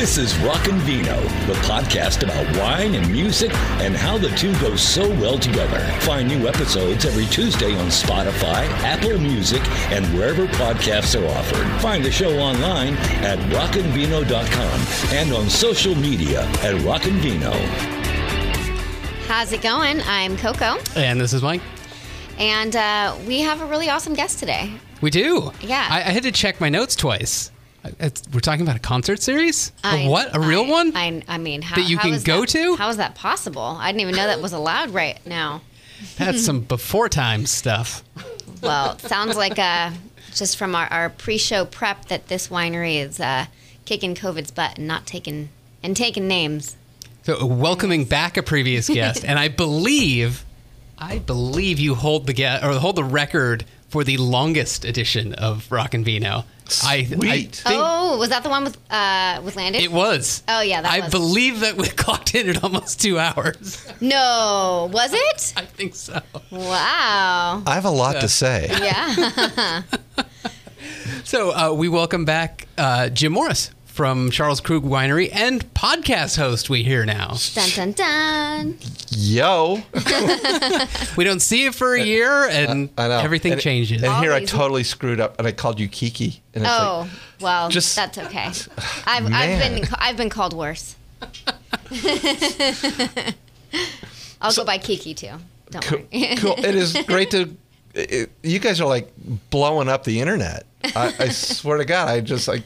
This is Rockin' Vino, the podcast about wine and music and how the two go so well together. Find new episodes every Tuesday on Spotify, Apple Music, and wherever podcasts are offered. Find the show online at rockinvino.com and on social media at Rockinvino. How's it going? I'm Coco, And this is Mike. and uh, we have a really awesome guest today. We do. Yeah. I, I had to check my notes twice. It's, we're talking about a concert series? I- a what? A real I- one? I, I mean, how, That you can go that- to? How is that possible? I didn't even know that was allowed right now. That's some before time stuff. Well, it sounds like uh, just from our, our pre-show prep that this winery is uh, kicking COVID's butt and not taking and taking names. So welcoming back a previous guest, and I believe, I believe you hold the get or hold the record for the longest edition of Rockin' Vino. I, I think oh, was that the one with uh, with Landon? it was. Oh, yeah, that I was. believe that we clocked in at almost two hours. no, was it? I think so. Wow. I have a lot to say. Yeah. So uh, we welcome back uh, Jim Morris from Charles Krug Winery and podcast host we hear now. dun dun dun. Yo. We don't see you for a year and I know. everything And- changes. And here I totally screwed up and I called you Kiki. And it's Oh like, well, just- that's okay. I've, I've been I've been called worse. I'll go by Kiki too. Don't cool. worry. cool. It is great to. It, you guys are like blowing up the internet. I, I swear to God, I just like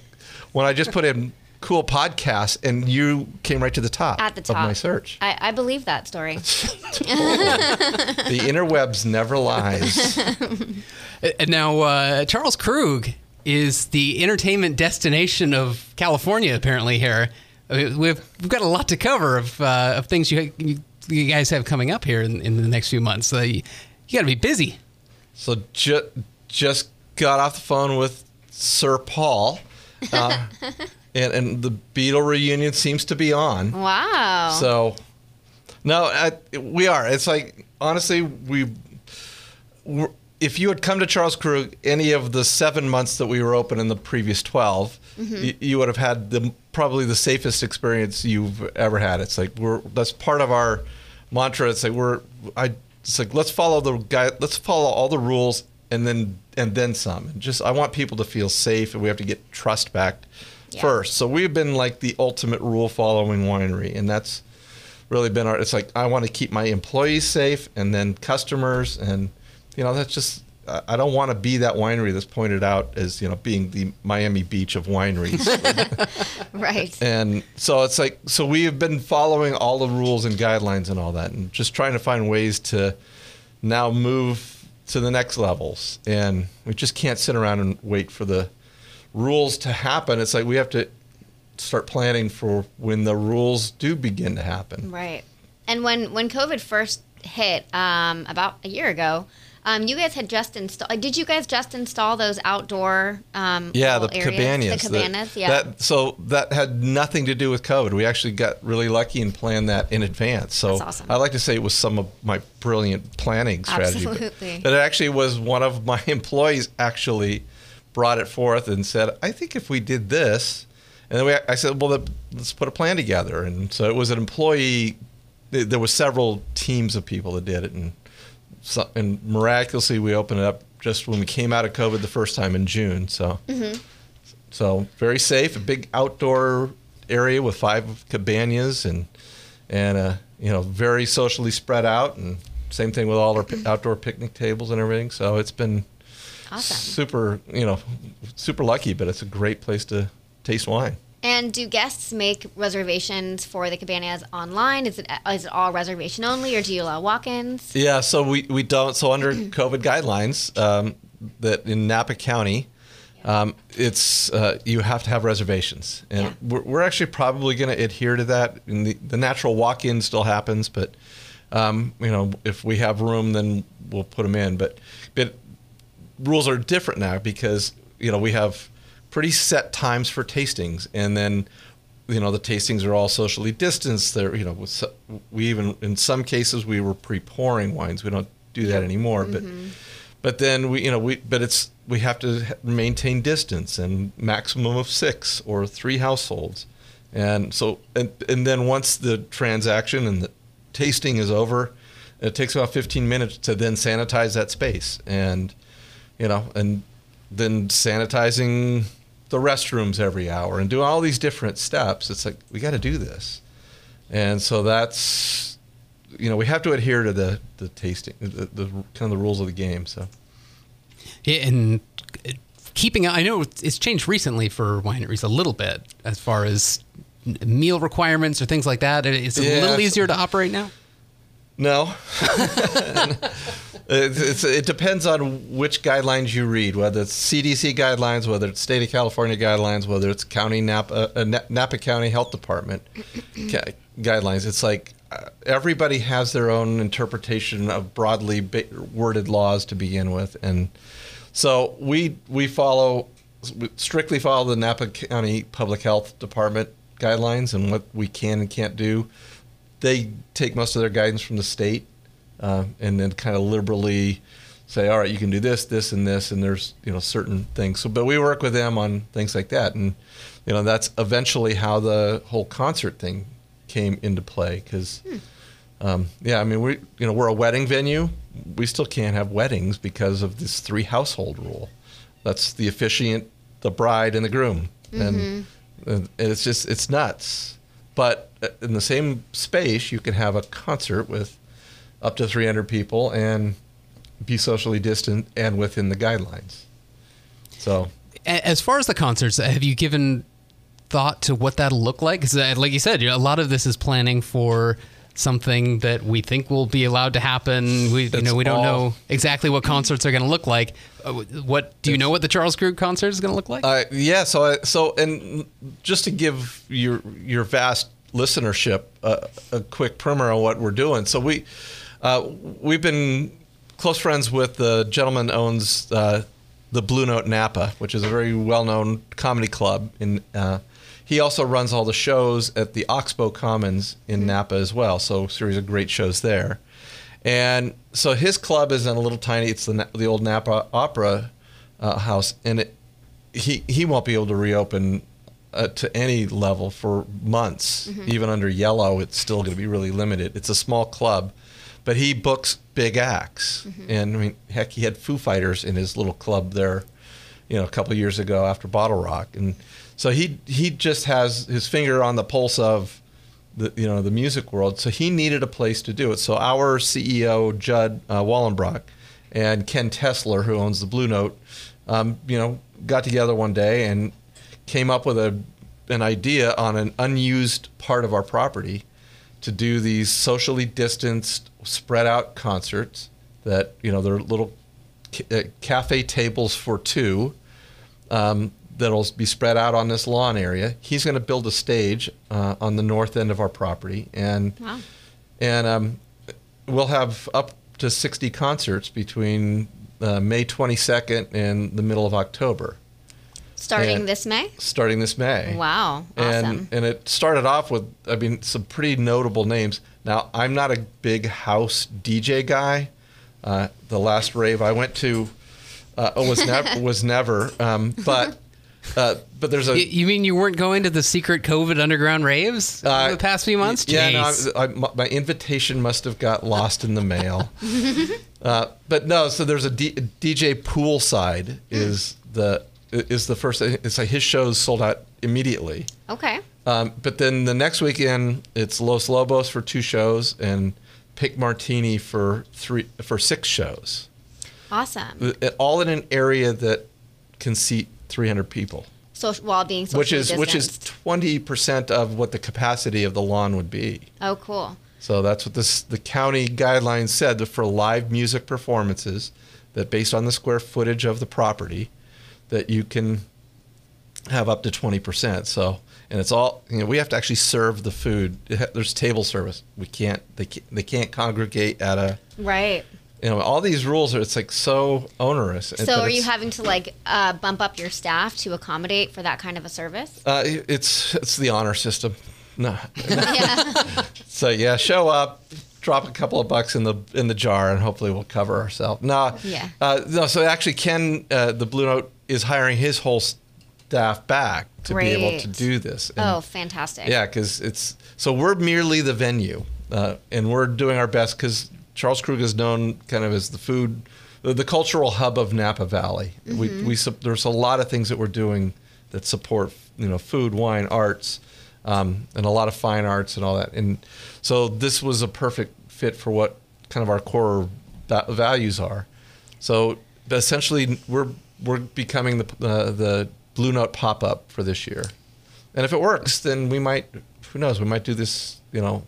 when I just put in cool podcasts and you came right to the top, At the top of my search. I, I believe that story. the interwebs never lies. And now, uh, Charles Krug is the entertainment destination of California, apparently, here. I mean, We've, we've got a lot to cover of, uh, of things you, you, you guys have coming up here in, in the next few months. So you, you got to be busy. So ju- just got off the phone with Sir Paul, uh, and, and the Beatle reunion seems to be on. Wow. So, no, I, we are. It's like honestly, we. If you had come to Charles Krug any of the seven months that we were open in the previous 12 y- you would have had the probably the safest experience you've ever had. It's like we're that's part of our mantra. It's like we're I. It's like let's follow the guy. Let's follow all the rules and then and then some. And just I want people to feel safe, and we have to get trust back Yeah. first. So we've been like the ultimate rule following winery, and that's really been our. It's like I want to keep my employees safe, and then customers, and you know that's just. I I don't want to be that winery that's pointed out as you know being the Miami Beach of wineries, right. and so it's like so we have been following all the rules and guidelines and all that, and just trying to find ways to now move to the next levels, and we just can't sit around and wait for the rules to happen. It's like we have to start planning for when the rules do begin to happen. Right. And when when COVID first hit um, about a year ago, um, you guys had just installed. Did you guys just install those outdoor? Um, Yeah, the areas? cabanas. The cabanas. yeah. That, so that had nothing to do with COVID. We actually got really lucky and planned that in advance. So awesome. I like to say it was some of my brilliant planning strategy. but Absolutely. That it actually was one of my employees actually brought it forth and said, I think if we did this, and then we, I said, well, let's put a plan together. And so it was an employee. There were several teams of people that did it, and so, and miraculously we opened it up just when we came out of COVID the first time in June. So. So very safe, a big outdoor area with five cabanas and and uh, you know very socially spread out and same thing with all our outdoor picnic tables and everything. So it's been awesome. super you know super lucky, but it's a great place to taste wine. And do guests make reservations for the cabanas online? Is it is it all reservation only, or do you allow walk-ins? Yeah, so we, we don't. So under COVID guidelines, um, that in Napa County, um, it's uh, you have to have reservations, and Yeah. we're, we're actually probably going to adhere to that. And the, the natural walk-in still happens, but um, you know if we have room, then we'll put them in. But but rules are different now because you know we have pretty set times for tastings, and then you know the tastings are all socially distanced. They're you know with we even in some cases we were pre-pouring wines. We don't do that anymore, but mm-hmm. but then we you know we but it's we have to maintain distance and maximum of six or three households, And so, and, and then once the transaction and the tasting is over, it takes about 15 minutes to then sanitize that space. And, you know, and then sanitizing the restrooms every hour and do all these different steps. It's like, we got to do this. And so that's, you know, we have to adhere to the, the tasting, the, the kind of the rules of the game. So, Yeah, and keeping I know it's changed recently for wineries a little bit as far as meal requirements or things like that. It's a Yeah. little easier to operate now? No. it's, it depends on which guidelines you read, whether it's CDC guidelines, whether it's state of California guidelines, whether it's county Napa, uh, Napa County Health Department guidelines. It's like uh, everybody has their own interpretation of broadly ba- worded laws to begin with, and so we we follow we strictly follow the Napa County Public Health Department guidelines and what we can and can't do they take most of their guidance from the state uh, and then kind of liberally say, all right, you can do this, this, and this, and there's you know certain things. So, but we work with them on things like that, and you know that's eventually how the whole concert thing came into play. Because um, yeah, I mean we you know we're a wedding venue, we still can't have weddings because of this three household rule. That's the officiant, the bride, and the groom, and, and it's just it's nuts. But uh, in the same space, you can have a concert with up to 300 people and be socially distant and within the guidelines. So, As far as the concerts, have you given thought to what that'll look like? Because, like you said, you know, a lot of this is planning for something that we think will be allowed to happen. We, you know, we don't all- know exactly what concerts are going to look like. Uh, What do you know? What the Charles Krug concert is going to look like? uh, yeah. So, I, so, and just to give your your vast listenership a, a quick primer on what we're doing. So we uh, we've been close friends with the gentleman owns uh, the Blue Note Napa, which is a very well known comedy club in. He also runs all the shows at the Oxbow Commons in Napa as well. So, a series of great shows there. And so his club is in a little tiny. It's the the old Napa Opera uh, House, and it, he he won't be able to reopen uh, to any level for months. Even under yellow, it's still going to be really limited. It's a small club, but he books big acts, and I mean, heck, he had Foo Fighters in his little club there, you know, a couple of years ago after Bottle Rock, and so he he just has his finger on the pulse of the you know the music world. So he needed a place to do it. So our CEO Judd uh, Wallenbrock and Ken Tessler, who owns the Blue Note, um, you know, got together one day and came up with a an idea on an unused part of our property to do these socially distanced, spread out concerts that you know they're little ca- uh, cafe tables for two um, that'll be spread out on this lawn area. He's going to build a stage uh, on the north end of our property, and Wow. and um, we'll have up to 60 concerts between uh, May 22nd and the middle of October, Starting And- this May? starting this May. Wow. And Awesome. and and it started off with I mean some pretty notable names. Now I'm not a big house DJ guy. Uh, the last rave I went to uh, was never was never. Um, but uh, but there's a Y- you mean you weren't going to the secret COVID underground raves Uh, over the past few months? Yeah, no, I, I, my my invitation must have got lost in the mail. uh, but no, so there's a D, DJ Poolside is the is the first. It's like his shows sold out immediately. okay. Um, but then the next weekend it's Los Lobos for two shows and Pink Martini for three for six shows. Awesome. Uh, All in an area that can seat 300 people, So while being which is which is 20 percent of what the capacity of the lawn would be. Oh, cool. So that's what this the county guidelines said that for live music performances, that based on the square footage of the property, that you can have up to twenty percent. So and it's all you know we have to actually serve the food. There's table service. We can't they can't, they can't congregate at a Right. You know all these rules are it's like so onerous. So are you having to like uh, bump up your staff to accommodate for that kind of a service? Uh, it's it's the honor system. No. yeah. So yeah, show up, drop a couple of bucks in the in the jar, and hopefully we'll cover ourselves. No, Yeah. uh, no. So actually, Ken, uh, the Blue Note is hiring his whole staff back to be able to do this. And- Oh, fantastic. yeah, because it's so we're merely the venue, uh, and we're doing our best because Charles Krug is known kind of as the food, the, the cultural hub of Napa Valley. We, we there's a lot of things that we're doing that support you know food, wine, arts, um, and a lot of fine arts and all that. And so this was a perfect fit for what kind of our core va- values are. So essentially, we're we're becoming the uh, the Blue Note pop up for this year, and if it works, then we might. Who knows? We might do this, you know,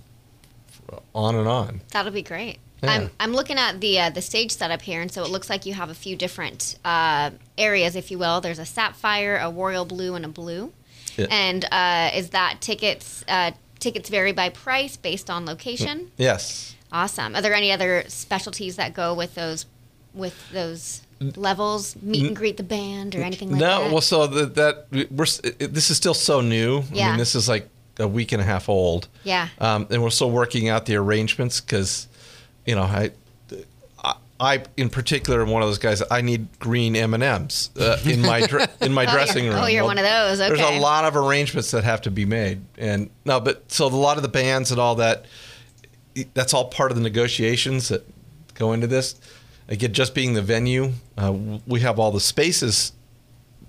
on and on. That'll be great. Yeah. I'm, I'm looking at the uh, the stage setup here, and so it looks like you have a few different uh, areas, if you will. There's a sapphire, a royal blue, and a blue. Yeah. And uh, is that tickets? Uh, tickets vary by price based on location. Yes. Awesome. Are there any other specialties that go with those with those levels? Meet and greet the band or anything like no, that? No, well, so that that we're this is still so new. I Yeah. mean, this is like a week and a half old. Yeah. Um, and we're still working out the arrangements because, you know, I, I, I in particular am one of those guys. I need green M and M's uh, in my dr- in my Oh, dressing room. oh, you're one of those. Okay. There's a lot of arrangements that have to be made, and no, but so a lot of the bands and all that. That's all part of the negotiations that go into this. Again, just being the venue, uh, we have all the spaces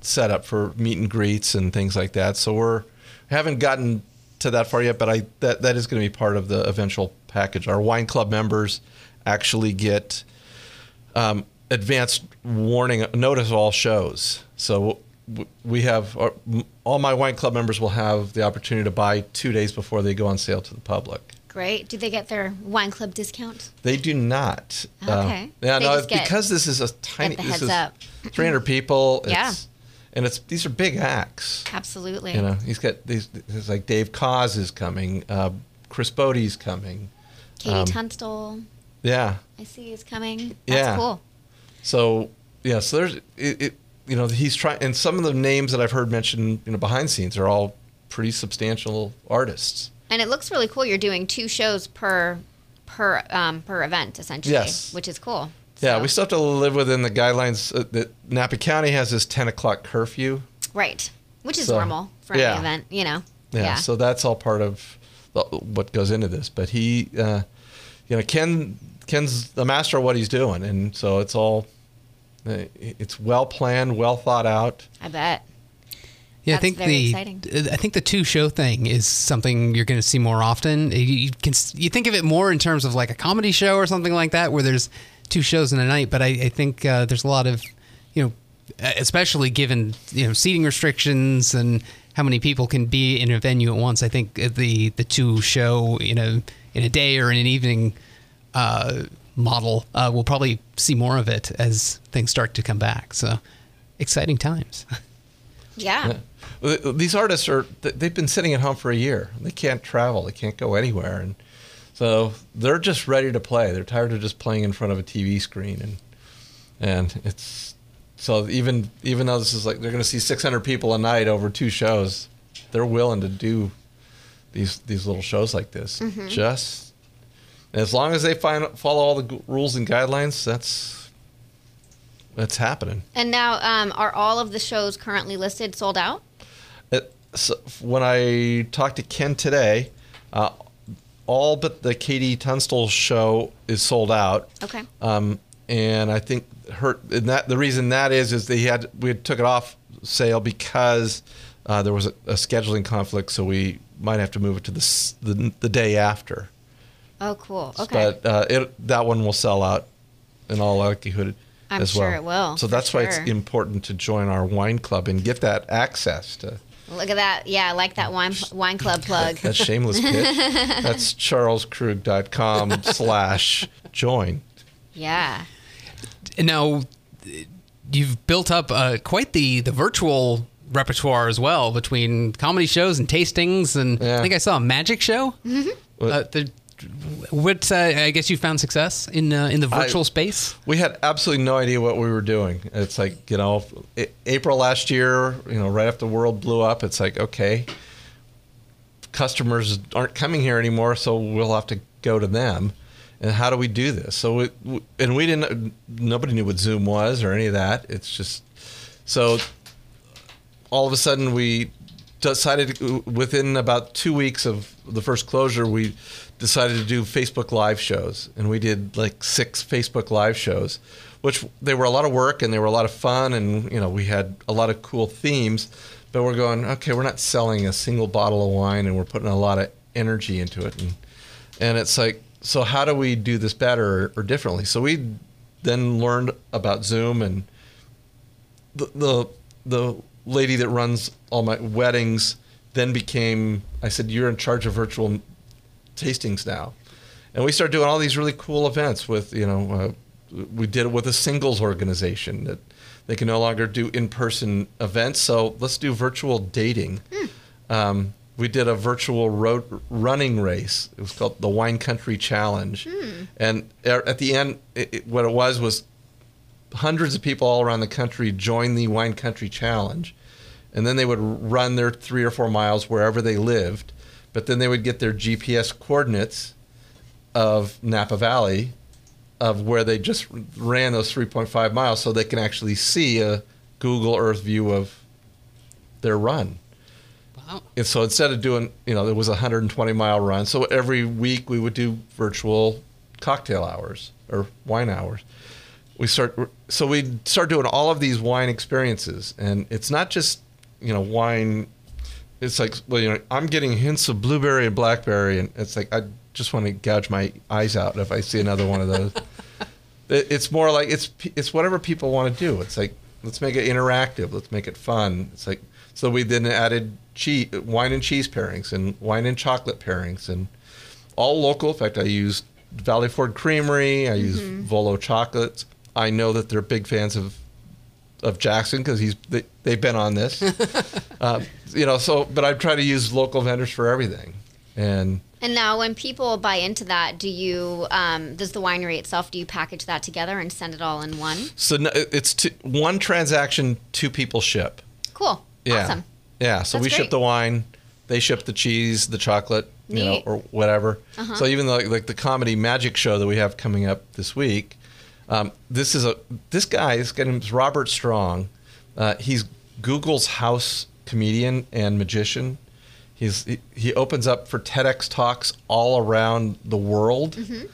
set up for meet and greets and things like that. So we're haven't gotten to that far yet, but I that that is going to be part of the eventual package. Our wine club members actually get um, advanced warning notice of all shows. So we have our, all my wine club members will have the opportunity to buy two days before they go on sale to the public. Great. Do they get their wine club discount? They do not. Uh, Okay. yeah, They no, get- because this is a tiny. the this heads is up. 300 people. Yeah. It's, and it's these are big acts. Absolutely. You know, he's got these. It's like Dave Koz is coming. Uh, Chris Botti's coming. KT um, Tunstall, Yeah. I see, he's coming. That's Yeah. cool. So yeah, so there's it, it. You know, he's trying, and some of the names that I've heard mentioned, you know, behind scenes are all pretty substantial artists. And it looks really cool. You're doing two shows per per um, per event, essentially. Yes. Which is cool. Yeah, So- we still have to live within the guidelines uh, that Napa County has this 10 o'clock curfew. Right. Which is So, normal for yeah. any event, you know. Yeah, so that's all part of the, what goes into this. But he, uh, you know, Ken Ken's the master of what he's doing, and so it's all uh, it's well planned, well thought out. I bet. Yeah, I think the exciting. I think the two show thing is something you're going to see more often. You, you can you think of it more in terms of like a comedy show or something like that, where there's two shows in a night. But I, I think uh, there's a lot of you know, especially given you know seating restrictions and how many people can be in a venue at once. I think the the two show in a in a day or in an evening uh, model uh, we'll probably see more of it as things start to come back. So exciting times. Yeah. Uh, These artists are they've been sitting at home for a year. They can't travel. They can't go anywhere, and so they're just ready to play. They're tired of just playing in front of a TV screen, and and it's so even even though this is like they're going to see 600 people a night over two shows, they're willing to do these these little shows like this. Just as long as they find follow all the g- rules and guidelines, that's that's happening. And now, um, are all of the shows currently listed sold out? It, so when I talked to Ken today, uh, all but the KT Tunstall show is sold out. Okay. Um, and I think her and that the reason that is is they had we had took it off sale because uh, there was a, a scheduling conflict, so we might have to move it to the the, the day after. Oh, cool. Okay. But uh, it, that one will sell out in all likelihood I'm as sure well. it will, So that's why it's important to join our wine club and get that access to. Look at that. Yeah, I like that wine wine club plug. That shameless pitch. That's charleskrug.com slash join. yeah. Now, you've built up uh, quite the, the virtual repertoire as well between comedy shows and tastings, and Yeah. I think I saw a magic show. Mm-hmm. Uh, the, what uh, I guess you found success in uh, in the I- virtual space. We had absolutely no idea what we were doing. It's like, you know, April last year, you know, right after the world blew up, it's like, okay, customers aren't coming here anymore, so we'll have to go to them. And how do we do this? So, it, and we didn't, nobody knew what Zoom was or any of that. It's just, so all of a sudden we decided within about two weeks of the first closure, we decided to do Facebook live shows, and we did like six Facebook live shows, which they were a lot of work and they were a lot of fun, and you know we had a lot of cool themes. But we're going, okay, we're not selling a single bottle of wine, and we're putting a lot of energy into it, and and it's like, so how do we do this better or differently? So we then learned about Zoom and the the, the lady that runs all my weddings then became I said you're in charge of virtual tastings now, and we started doing all these really cool events with you know uh, we did it with a singles organization that they can no longer do in-person events, so let's do virtual dating. Um, we did a virtual road running race. It was called the Wine Country Challenge, and at the end, it, it- what it was was hundreds of people all around the country joined the Wine Country Challenge, and then they would run their three or four miles wherever they lived, but then they would get their GPS coordinates of Napa Valley, of where they just ran those 3.5 miles, so they can actually see a Google Earth view of their run. Wow. And so instead of doing, you know, there was a 120 mile run. So every week we would do virtual cocktail hours or wine hours. We start, so we start doing all of these wine experiences, and it's not just, you know, wine. It's like, well, you know, I'm getting hints of blueberry and blackberry, and it's like I just want to gouge my eyes out if I see another one of those. It- it's more like it's it's whatever people want to do. It's like let's make it interactive. Let's make it fun. It's like so we then added cheese, wine and cheese pairings and wine and chocolate pairings and all local. In fact, I used Valley Ford Creamery. I use mm-hmm. Volo chocolates. I know that they're big fans of of Jackson because he's they, they've been on this. uh, you know, so but I try to use local vendors for everything. And And now, when people buy into that, do you um, does the winery itself do you package that together and send it all in one? so no, it's t- one transaction, two people ship. Cool. Yeah. Awesome. Yeah. So That's we ship the wine, they ship the cheese, the chocolate, you know, Neat. Uh-huh. or whatever. So even like, like the comedy magic show that we have coming up this week, um, this is a this guy. His name is Robert Strong. Uh, he's Google's house comedian and magician. He's he, he opens up for TEDx talks all around the world, Mm-hmm.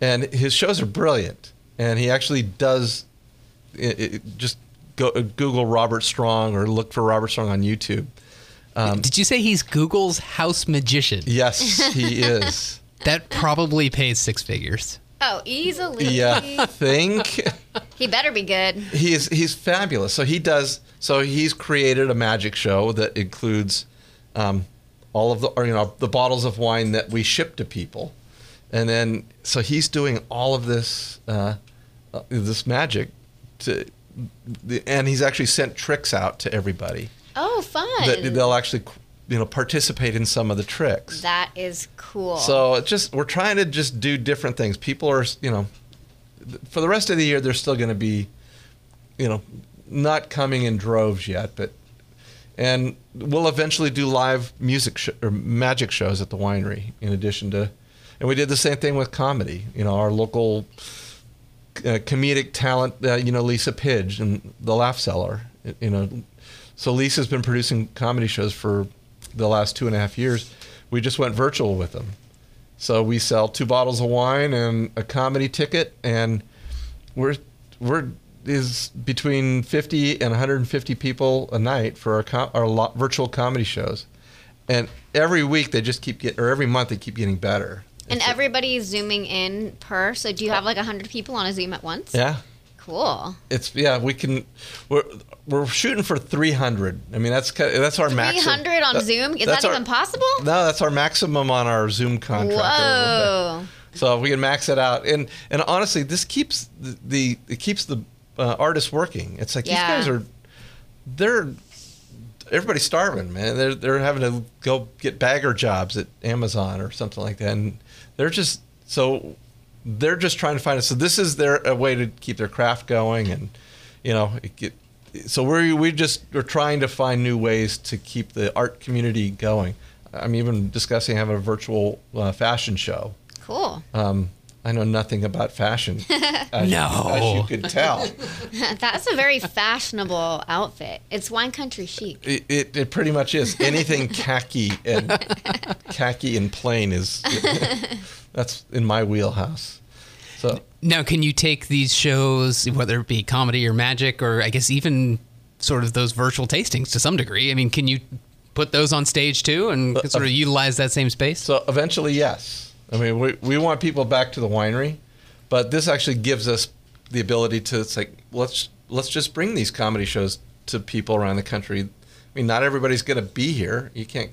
and his shows are brilliant. And he actually does it, it, just go Google Robert Strong or look for Robert Strong on YouTube. Did you say he's Google's house magician? Yes, he is. That probably pays six figures. Oh, easily. Yeah, I think He better be good. he is. He's fabulous. So he does. So he's created a magic show that includes um, all of the, or, you know, the bottles of wine that we ship to people, and then so he's doing all of this, uh, uh, this magic, to, the, and he's actually sent tricks out to everybody Oh, fun. that they'll actually, you know, participate in some of the tricks. that is cool. So it's just we're trying to just do different things. People are, you know, for the rest of the year, they're still going to be, you know, not coming in droves yet, but and we'll eventually do live music sh- or magic shows at the winery in addition to, and we did the same thing with comedy. You know, our local uh, comedic talent, uh, you know, Lisa Pidge and the Laugh Cellar. You know, so Lisa's been producing comedy shows for the last two and a half years. We just went virtual with them. So we sell two bottles of wine and a comedy ticket, and we're we're is between 50 and 150 people a night for our com- our lo- virtual comedy shows, and every week they just keep get or every month they keep getting better. and everybody's zooming in per. So do you have like hundred people on a Zoom at once? Yeah, Cool. it's yeah we can we're we're shooting for 300. I mean that's that's our Three maximum. hundred on that- Zoom. Is that our- even possible? No, that's our maximum on our Zoom contract. Whoa. So we can max it out, and and honestly, this keeps the, the it keeps the uh, artists working. It's like Yeah. these guys are, they're everybody's starving, man. They're they're having to go get bagger jobs at Amazon or something like that, and they're just so they're just trying to find it. So this is their a way to keep their craft going, and you know, it get, so we we just we're trying to find new ways to keep the art community going. I'm even discussing having a virtual uh, fashion show Cool. um, I know nothing about fashion. As, No. as you could tell, That's a very fashionable outfit. It's wine country chic. it, it, it pretty much is. Anything khaki and khaki and plain is that's in my wheelhouse. So Now, can you take these shows, whether it be comedy or magic, or I guess even sort of those virtual tastings to some degree? I mean, can you put those on stage too and uh, sort of uh, utilize that same space? So eventually, yes. I mean, we, we want people back to the winery, but this actually gives us the ability to. It's like let's let's just bring these comedy shows to people around the country. I mean, not everybody's going to be here. You can't.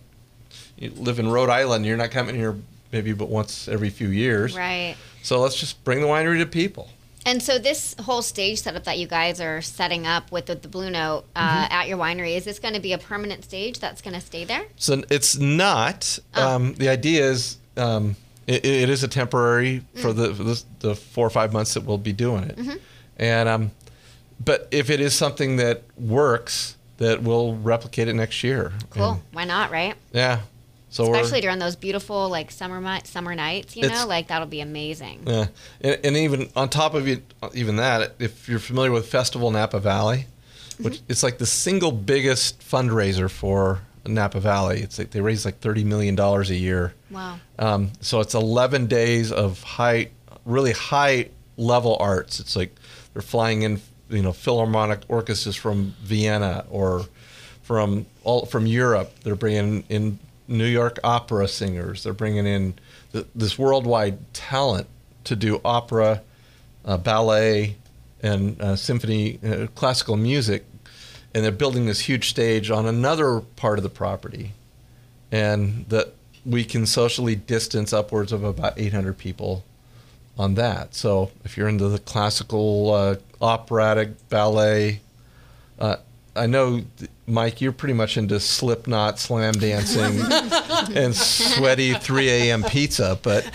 You live in Rhode Island. You're not coming here maybe but once every few years. Right. So let's just bring the winery to people. And so this whole stage setup that you guys are setting up with the, the Blue Note uh, Mm-hmm. at your winery, is this going to be a permanent stage that's going to stay there? So it's not. Oh. Um, the idea is um, it, it is a temporary for the, for the the four or five months that we'll be doing it, Mm-hmm. and um, but if it is something that works, that we'll replicate it next year. Cool. And, Why not, right? yeah. So Especially during those beautiful like summer mi- summer nights, you know, like that'll be amazing. yeah, and, and even on top of it, even that, if you're familiar with Festival Napa Valley, which Mm-hmm. it's like the single biggest fundraiser for Napa Valley. It's like they raise like thirty million dollars a year. Wow. Um, so it's 11 days of high, really high level arts. It's like they're flying in, you know, philharmonic orchestras from Vienna or from all from Europe. They're bringing in New York opera singers. They're bringing in th- this worldwide talent to do opera, uh, ballet, and uh, symphony, uh, classical music. And they're building this huge stage on another part of the property and that we can socially distance upwards of about 800 people on that. So if you're into the classical, uh, operatic, ballet, uh, I know, Mike, you're pretty much into Slipknot, slam dancing, and sweaty 3 a.m. pizza, but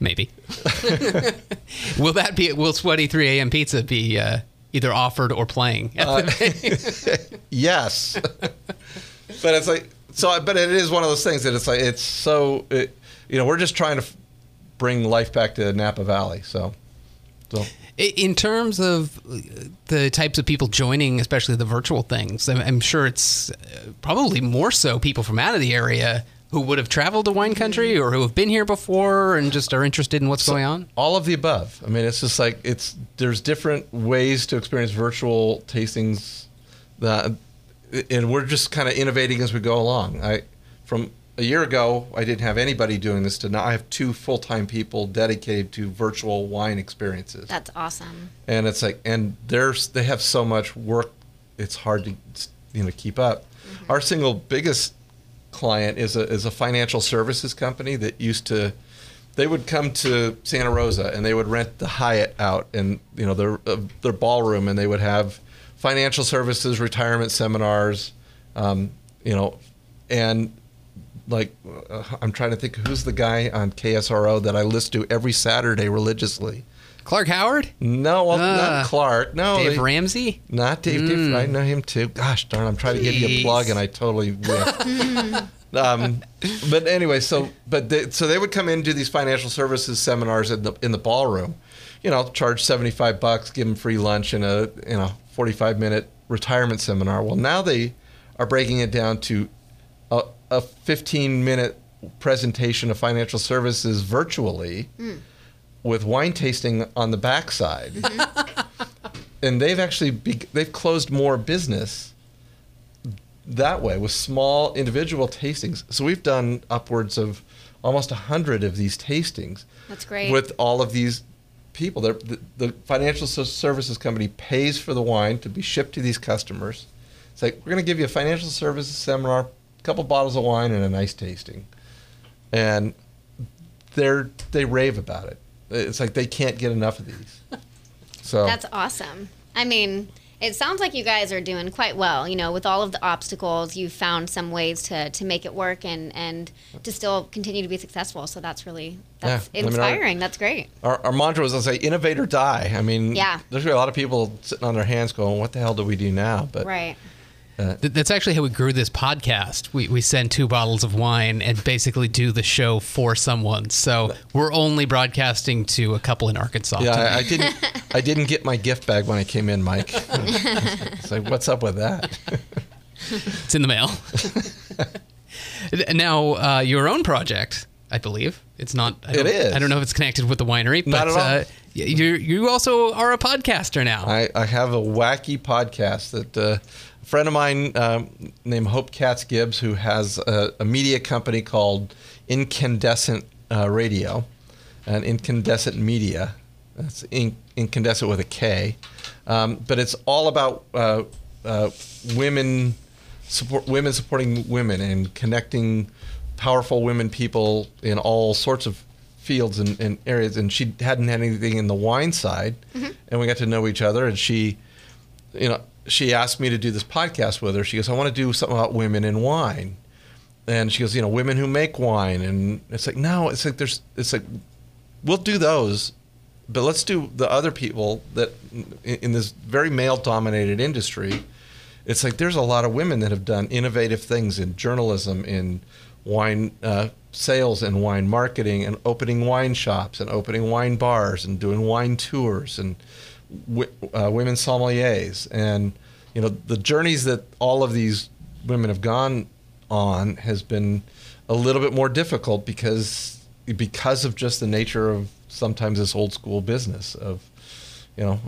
Maybe. will that be? Will Sweaty 3 a.m. Pizza be uh, either offered or playing? Uh, yes. but it's like so. But it is one of those things that it's like it's so. It, you know, we're just trying to f- bring life back to Napa Valley. So, so In terms of uh, the types of people joining, especially the virtual things, I'm, sure it's uh, probably more so people from out of the area who would have traveled to wine country or who have been here before and just are interested in what's going on. all of the above. I mean, it's just like it's there's different ways to experience virtual tastings, that, and we're just kind of innovating as we go along. I from a year ago, I didn't have anybody doing this. To now, I have two full time people dedicated to virtual wine experiences. That's awesome. and it's like and there's they have so much work it's hard to you know keep up mm-hmm. our single biggest client is a is a financial services company that used to they would come to Santa Rosa and they would rent the Hyatt out and you know their uh, their ballroom and they would have financial services retirement seminars um, you know and like uh, I'm trying to think who's the guy on KSRO that I listen to every Saturday religiously Clark Howard? no, well, Ah. not Clark. No, Dave they- Ramsey? not Dave. Dave. I know him too. Gosh darn, I'm trying to give you a plug and I totally whiffed. um, but anyway, so but they, so they would come in and do these financial services seminars in the in the ballroom. You know, charge 75 bucks, give them free lunch and a you know 45 minute retirement seminar. Well, now they are breaking it down to a, a 15 minute presentation of financial services virtually with wine tasting on the backside. Mm-hmm. and they've actually be, they've closed more business that way with small individual tastings. So we've done upwards of almost 100 of these tastings That's great. with all of these people. The, the financial services company pays for the wine to be shipped to these customers. It's like, we're going to give you a financial services seminar, a couple bottles of wine, and a nice tasting. And they're, they rave about it. It's like they can't get enough of these. So That's awesome. I mean, it sounds like you guys are doing quite well. You know, with all of the obstacles, you've found some ways to, to make it work and, and to still continue to be successful. So that's really that's Yeah, I mean, our- inspiring. that's great. Our, our mantra was, I say, innovate or die. I mean, Yeah. there's a lot of people sitting on their hands going, what the hell do we do now? But Right. Th- That's actually how we grew this podcast. We, we send two bottles of wine and basically do the show for someone. So we're only broadcasting to a couple in Arkansas. Yeah. I, I didn't. I didn't get my gift bag when I came in, Mike. it's like, what's up with that? It's in the mail. now, uh, your own project, I believe. It's not. I It don't- is. I don't know if it's connected with the winery, but Not at all. Uh, you you also are a podcaster now. I, I have a wacky podcast that uh, friend of mine um, named Hope Katz Gibbs, who has a, a media company called Inkandescent uh, Radio and Inkandescent Media. That's in, incandescent with a K. Um, but it's all about uh, uh, women support women supporting women and connecting powerful women people in all sorts of fields and, and areas and she hadn't had anything in the wine side and we got to know each other and she you know she asked me to do this podcast with her. She goes i want to do something about women in wine. And she goes you know women who make wine. And it's like no it's like there's it's like we'll do those but let's do the other people that in, this very male dominated industry it's like there's a lot of women that have done innovative things in journalism in wine uh, sales and wine marketing and opening wine shops and opening wine bars and doing wine tours and uh, women sommeliers. And you know the journeys that all of these women have gone on has been a little bit more difficult because because of just the nature of sometimes this old school business of you know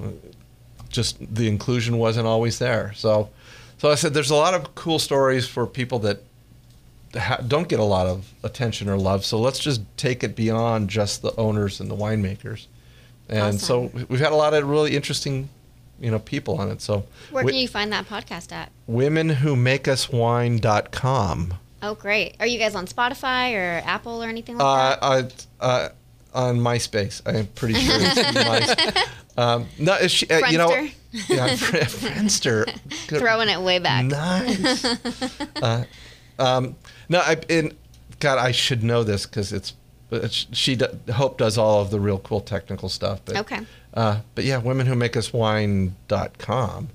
just the inclusion wasn't always there. So so i said there's a lot of cool stories for people that ha- don't get a lot of attention or love. So let's just take it beyond just the owners and the winemakers and so we've had a lot of really interesting you know people on it so Where can you find that podcast at? womenwhomakeuswine.com Oh, great. Are you guys on Spotify or Apple or anything like that? Uh, uh, uh, on MySpace, I'm pretty sure it's My, um, no, it's, she- uh, you know, yeah, Fr- Friendster. Good- Throwing it way back. Nice. uh, um, no, I, in, God, I should know this because it's, it's she Hope does all of the real cool technical stuff. But, Okay. Uh, but yeah, women who make us wine.com.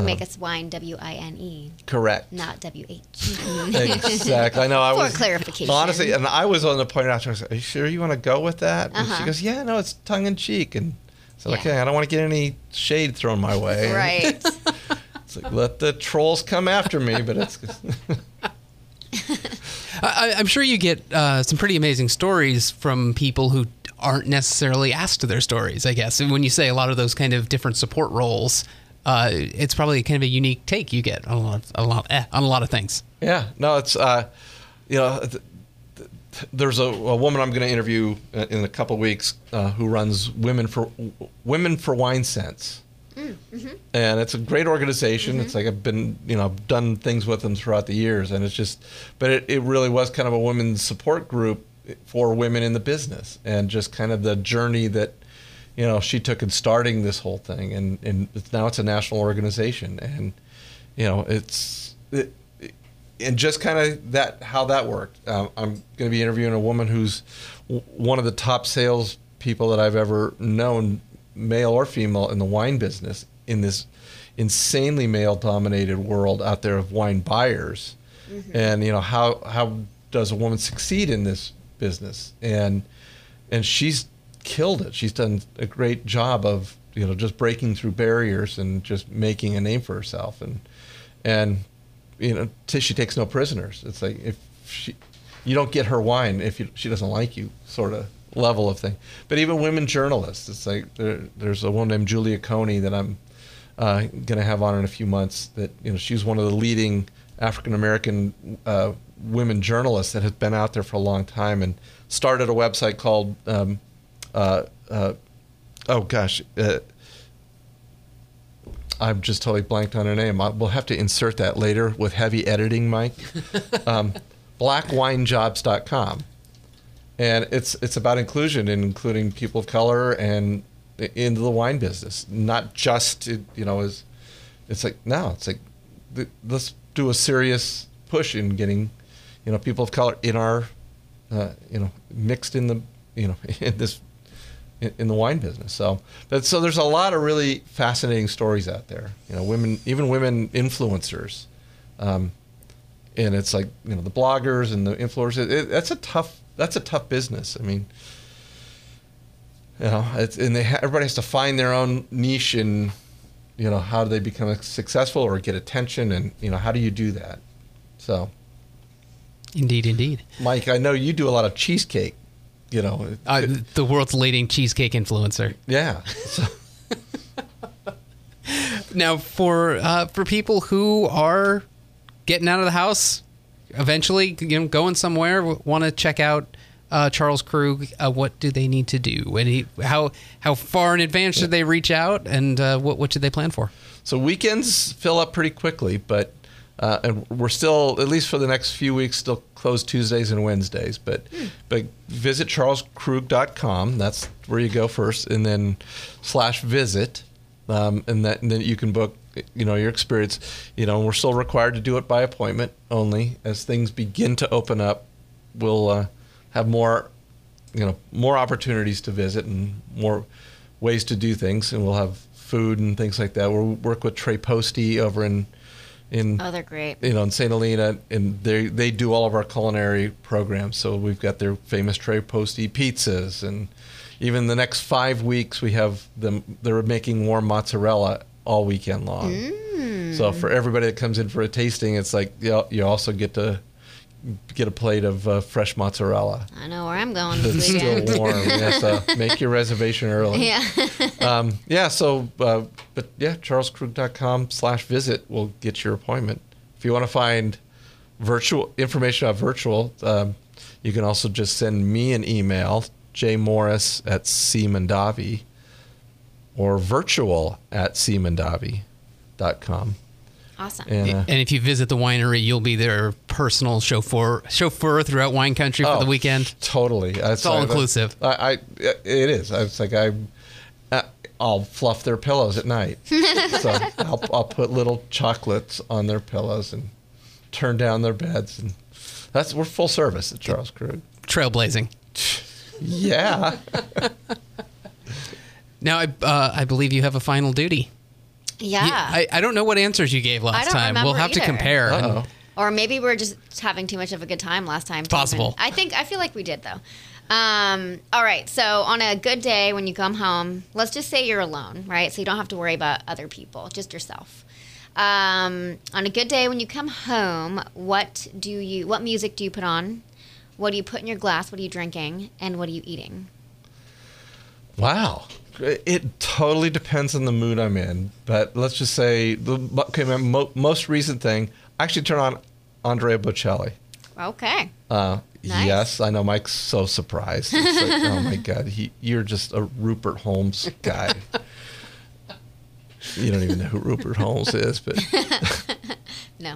Make us wine, W I N E, Correct. not W H. exactly. I know. I For was clarification. Honestly, and I was on the point out. I was, "Are you sure you want to go with that?" And she Uh-huh. she goes, "Yeah, no, it's tongue in cheek." And so, Yeah. okay, I don't want to get any shade thrown my way. right. It's like let the trolls come after me, but it's I, I'm sure you get uh, some pretty amazing stories from people who aren't necessarily asked to their stories. I guess and when you say a lot of those kind of different support roles, uh, it's probably kind of a unique take you get on a lot, a lot, eh, on a lot of things. yeah. No, it's uh, you know. Th- th- there's a, a woman I'm going to interview uh, in a couple weeks uh, who runs Women for Women for Wine Sense. Mm, mm-hmm. and it's a great organization. It's mm-hmm. like I've been, you know, done things with them throughout the years, and it's just, but it, it really was kind of a women's support group for women in the business, and just kind of the journey that, you know, she took in starting this whole thing, and and it's, now it's a national organization, and you know, it's. It, and just kind of that how that worked. Um, I'm going to be interviewing a woman who's w- one of the top sales people that I've ever known, male or female, in the wine business in this insanely male dominated world out there of wine buyers. Mm-hmm. And you know how how does a woman succeed in this business? And and she's killed it. She's done a great job of you know just breaking through barriers and just making a name for herself. And and you know t- she takes no prisoners. It's like if she you don't get her wine if you, she doesn't like you, sort of level of thing. But even women journalists, it's like there, there's a woman named Julia Coney that I'm uh, going to have on in a few months. That you know she's one of the leading African American uh, women journalists that has been out there for a long time and started a website called um, uh, uh, oh gosh. Uh, I've just totally blanked on her name. I, we'll have to insert that later with heavy editing, Mike. um, blackwinejobs.com. And it's it's about inclusion and including people of color and into the wine business, not just you know as it's like no, it's like let's do a serious push in getting you know people of color in our uh, you know mixed in the you know in this in, the wine business. So, so there's a lot of really fascinating stories out there. You know, women, even women influencers, um, and it's like you know the bloggers and the influencers. It, that's a tough. That's a tough business. I mean, you know, and they ha- everybody has to find their own niche and you know how do they become successful or get attention and you know how do you do that so Indeed, indeed. mike i know you do a lot of cheesecake you know Uh, the world's leading cheesecake influencer. yeah so, Now, for uh, for people who are getting out of the house, eventually, you know, going somewhere, want to check out uh, Charles Krug, uh, what do they need to do? And he, how how far in advance should they reach out, and uh, what what should they plan for? so weekends fill up pretty quickly but uh, and we're still at least for the next few weeks still closed tuesdays and wednesdays. But but visit charleskrug.com that's where you go first and then slash visit um, and, that, and then you can book you know your experience you know we're still required to do it by appointment only as things begin to open up we'll uh, have more you know more opportunities to visit and more ways to do things and we'll have food and things like that we'll work with Tre Posti over in in Oh, they're great. you know in St. Helena, and they they do all of our culinary programs. So we've got their famous Tre Posti pizzas, and even the next five weeks we have them. They're making warm mozzarella all weekend long. So for everybody that comes in for a tasting, it's like you you also get to get a plate of uh, fresh mozzarella. I know where I'm going this still warm. yeah, so make your reservation early. Yeah. Um, yeah, so, uh, but yeah, charleskrug.com slash visit will get your appointment. If you want to find virtual information about virtual, um, you can also just send me an email, jmorris at cmondavi or virtual at cmondavi.com. awesome. And, uh, And if you visit the winery, you'll be their personal chauffeur chauffeur throughout wine country for Oh, the weekend. Totally, it's all inclusive. I, I, it is. It's like I, uh, I'll fluff their pillows at night. so I'll, I'll put little chocolates on their pillows and turn down their beds, and that's we're full service at Charles Krug. Trailblazing. Yeah, Now, I uh, I believe you have a final duty. yeah. You- I, I don't know what answers you gave last don't time. We'll remember have to compare. and- Or maybe we're just having too much of a good time last time. Possible. even- I think I feel like we did though. Um, all right. So on a good day when you come home, let's just say you're alone, right? So you don't have to worry about other people, just yourself. Um, on a good day when you come home, what do you? What music do you put on? What do you put in your glass? What are you drinking? And what are you eating? wow. It totally depends on the mood I'm in, but let's just say the okay, my mo- most recent thing. I actually turn on Andrea Bocelli. Okay. Uh, Nice. Yes, I know. Mike's so surprised. Like, oh my god, he, you're just a Rupert Holmes guy. you don't even know who Rupert Holmes is, but No,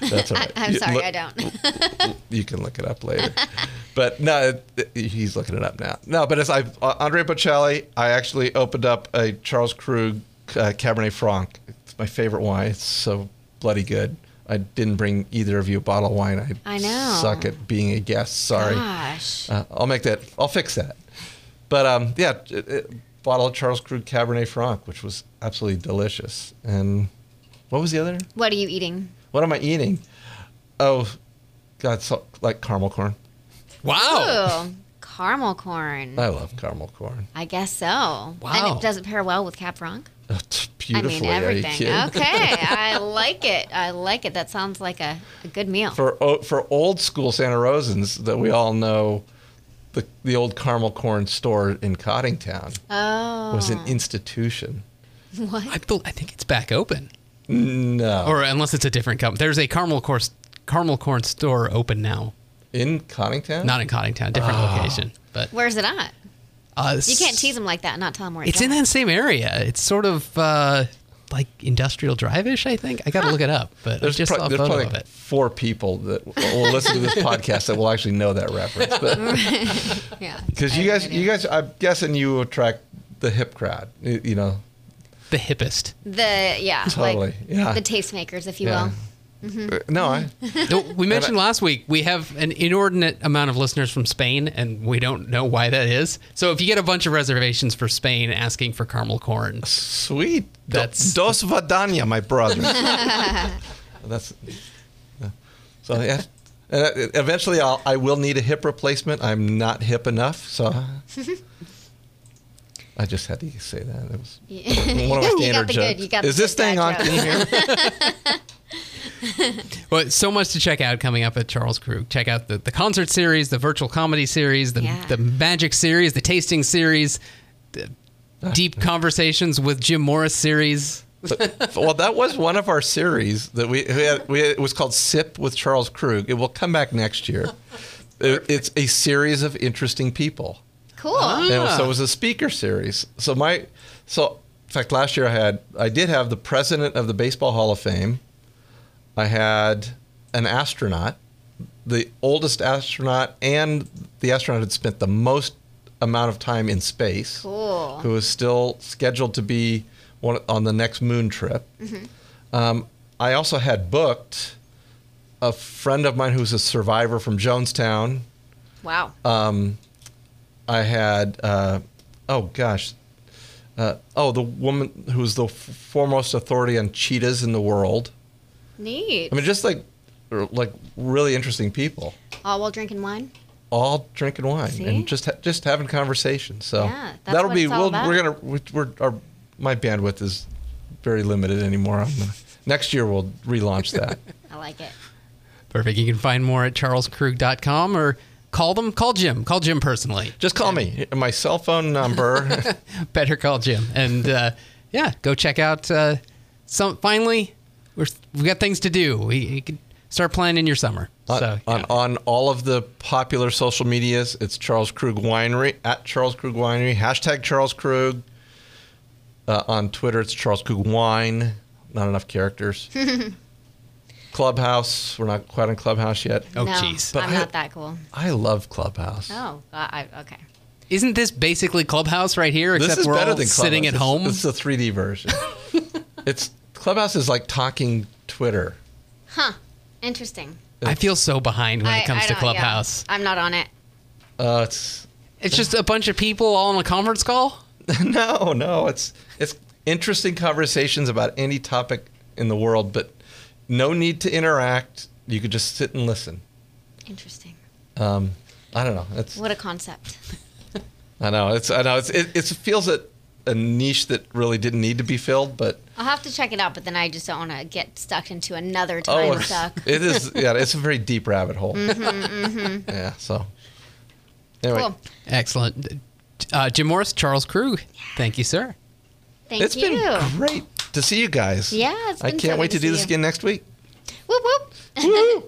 that's all right. I'm sorry, look- I don't. You can look it up later. But no, it- he's looking it up now. No, but as I uh, Andre Bocelli, I actually opened up a Charles Krug uh, Cabernet Franc. It's my favorite wine. It's so bloody good. I didn't bring either of you a bottle of wine. I, I know. suck at being a guest. Sorry. Gosh. Uh, I'll make that. I'll fix that. But um, yeah, it, bottle of Charles Krug Cabernet Franc, which was absolutely delicious. And what was the other? What are you eating? What am I eating? Oh, God, so, like caramel corn. Wow. Ooh, caramel corn. I love caramel corn. I guess so. Wow. And it does it pair well with Cab Franc? Oh, t- I beautifully. mean, Are you everything. Okay, I like it. I like it. That sounds like a, a good meal. For for old school Santa Rosans that we all know, the the old caramel corn store in Coddingtown oh. was an institution. what? I, I think it's back open, No, or unless it's a different company. There's a caramel corn caramel corn store open now, in Coddingtown. not in Coddingtown, different Ah. location. But Where's it at? uh, You can't tease them like that and not tell them where it's, It's in that same area. It's sort of uh, like industrial drive-ish. I think I got to look it up, but There's, I just pro- saw a there's photo probably of it. four people that will listen to this podcast that will actually know that reference. But Yeah. because you guys, no you guys, I'm guessing you attract the hip crowd. You, you know, The hippest. The yeah, Totally, like yeah. the tastemakers, if you Yeah. will. Uh, no, I. No, we mentioned last week we have an inordinate amount of listeners from Spain, and we don't know why that is. So if you get a bunch of reservations for Spain asking for caramel corn, Sweet. That's- Do- Dos Vadanya, my brother. That's yeah. so yeah. Uh, eventually, I'll, I will need a hip replacement. I'm not hip enough, so I just had to say that. It was one of my You got standard the jokes. good- you got Is this thing on? dad Can you hear? me? well, so much to check out coming up at Charles Krug. Check out the, the concert series, the virtual comedy series, the Yeah. the magic series, the tasting series, the ah. deep conversations with Jim Morris series. But- well, that was one of our series that we, we had. We, it was called Sip with Charles Krug. It will come back next year. It- it's a series of interesting people. Cool. And Ah. so it was a speaker series. So my, so in fact, last year I had, I did have the president of the Baseball Hall of Fame. I had an astronaut, the oldest astronaut, and the astronaut had spent the most amount of time in space. Cool. Who is still scheduled to be one, on the next moon trip. Um, I also had booked a friend of mine who's a survivor from Jonestown. Wow. Um, I had, uh, oh gosh, uh, oh the woman who's the f- foremost authority on cheetahs in the world. Neat. I mean, just like, like really interesting people, All while drinking wine. all drinking wine See? and just ha- just having conversations. So Yeah, that's that'll what be. it's all We'll, about. we're gonna. we- We're our my bandwidth is very limited anymore. I'm gonna, next year we'll relaunch that. I like it. Perfect. You can find more at charleskrug.com or call them. Call Jim. Call Jim personally. just call me. My cell phone number. Better call Jim. And uh, yeah, go check out uh, some. Finally, we're, we've got things to do. We you can start planning your summer. on, so on, on all of the popular social medias, it's Charles Krug Winery at Charles Krug Winery hashtag Charles Krug. Uh, on Twitter, it's Charles Krug Wine. Not enough characters. Clubhouse, we're not quite on Clubhouse yet. Oh, no, jeez. But I'm I- not that cool. I love Clubhouse. Oh, I, okay. Isn't this basically Clubhouse right here? this Except is we're better all than sitting at It's- home. It's the 3D version. it's Clubhouse is like talking Twitter. Huh. Interesting. I feel so behind when I- it comes to don't- yeah, Clubhouse. I'm not on it. Uh, it's It's just a bunch of people all on a conference call. no, no. It's it's interesting conversations about any topic in the world, but no need to interact. You could just sit and listen. Interesting. Um, I don't know. It's What a concept. I know it's I know it's it, it feels a, a niche that really didn't need to be filled, but I'll have to check it out, but then I just don't want to get stuck into another oh, time it's- suck. it is yeah, it's a very deep rabbit hole. Yeah. So anyway, Cool. Excellent. Uh, Jim Morris, Charles Krug. Thank you, sir. Thank it's you. It's been great to see you guys. Yeah, it's I can't wait to to do this you. again next week. Whoop whoop.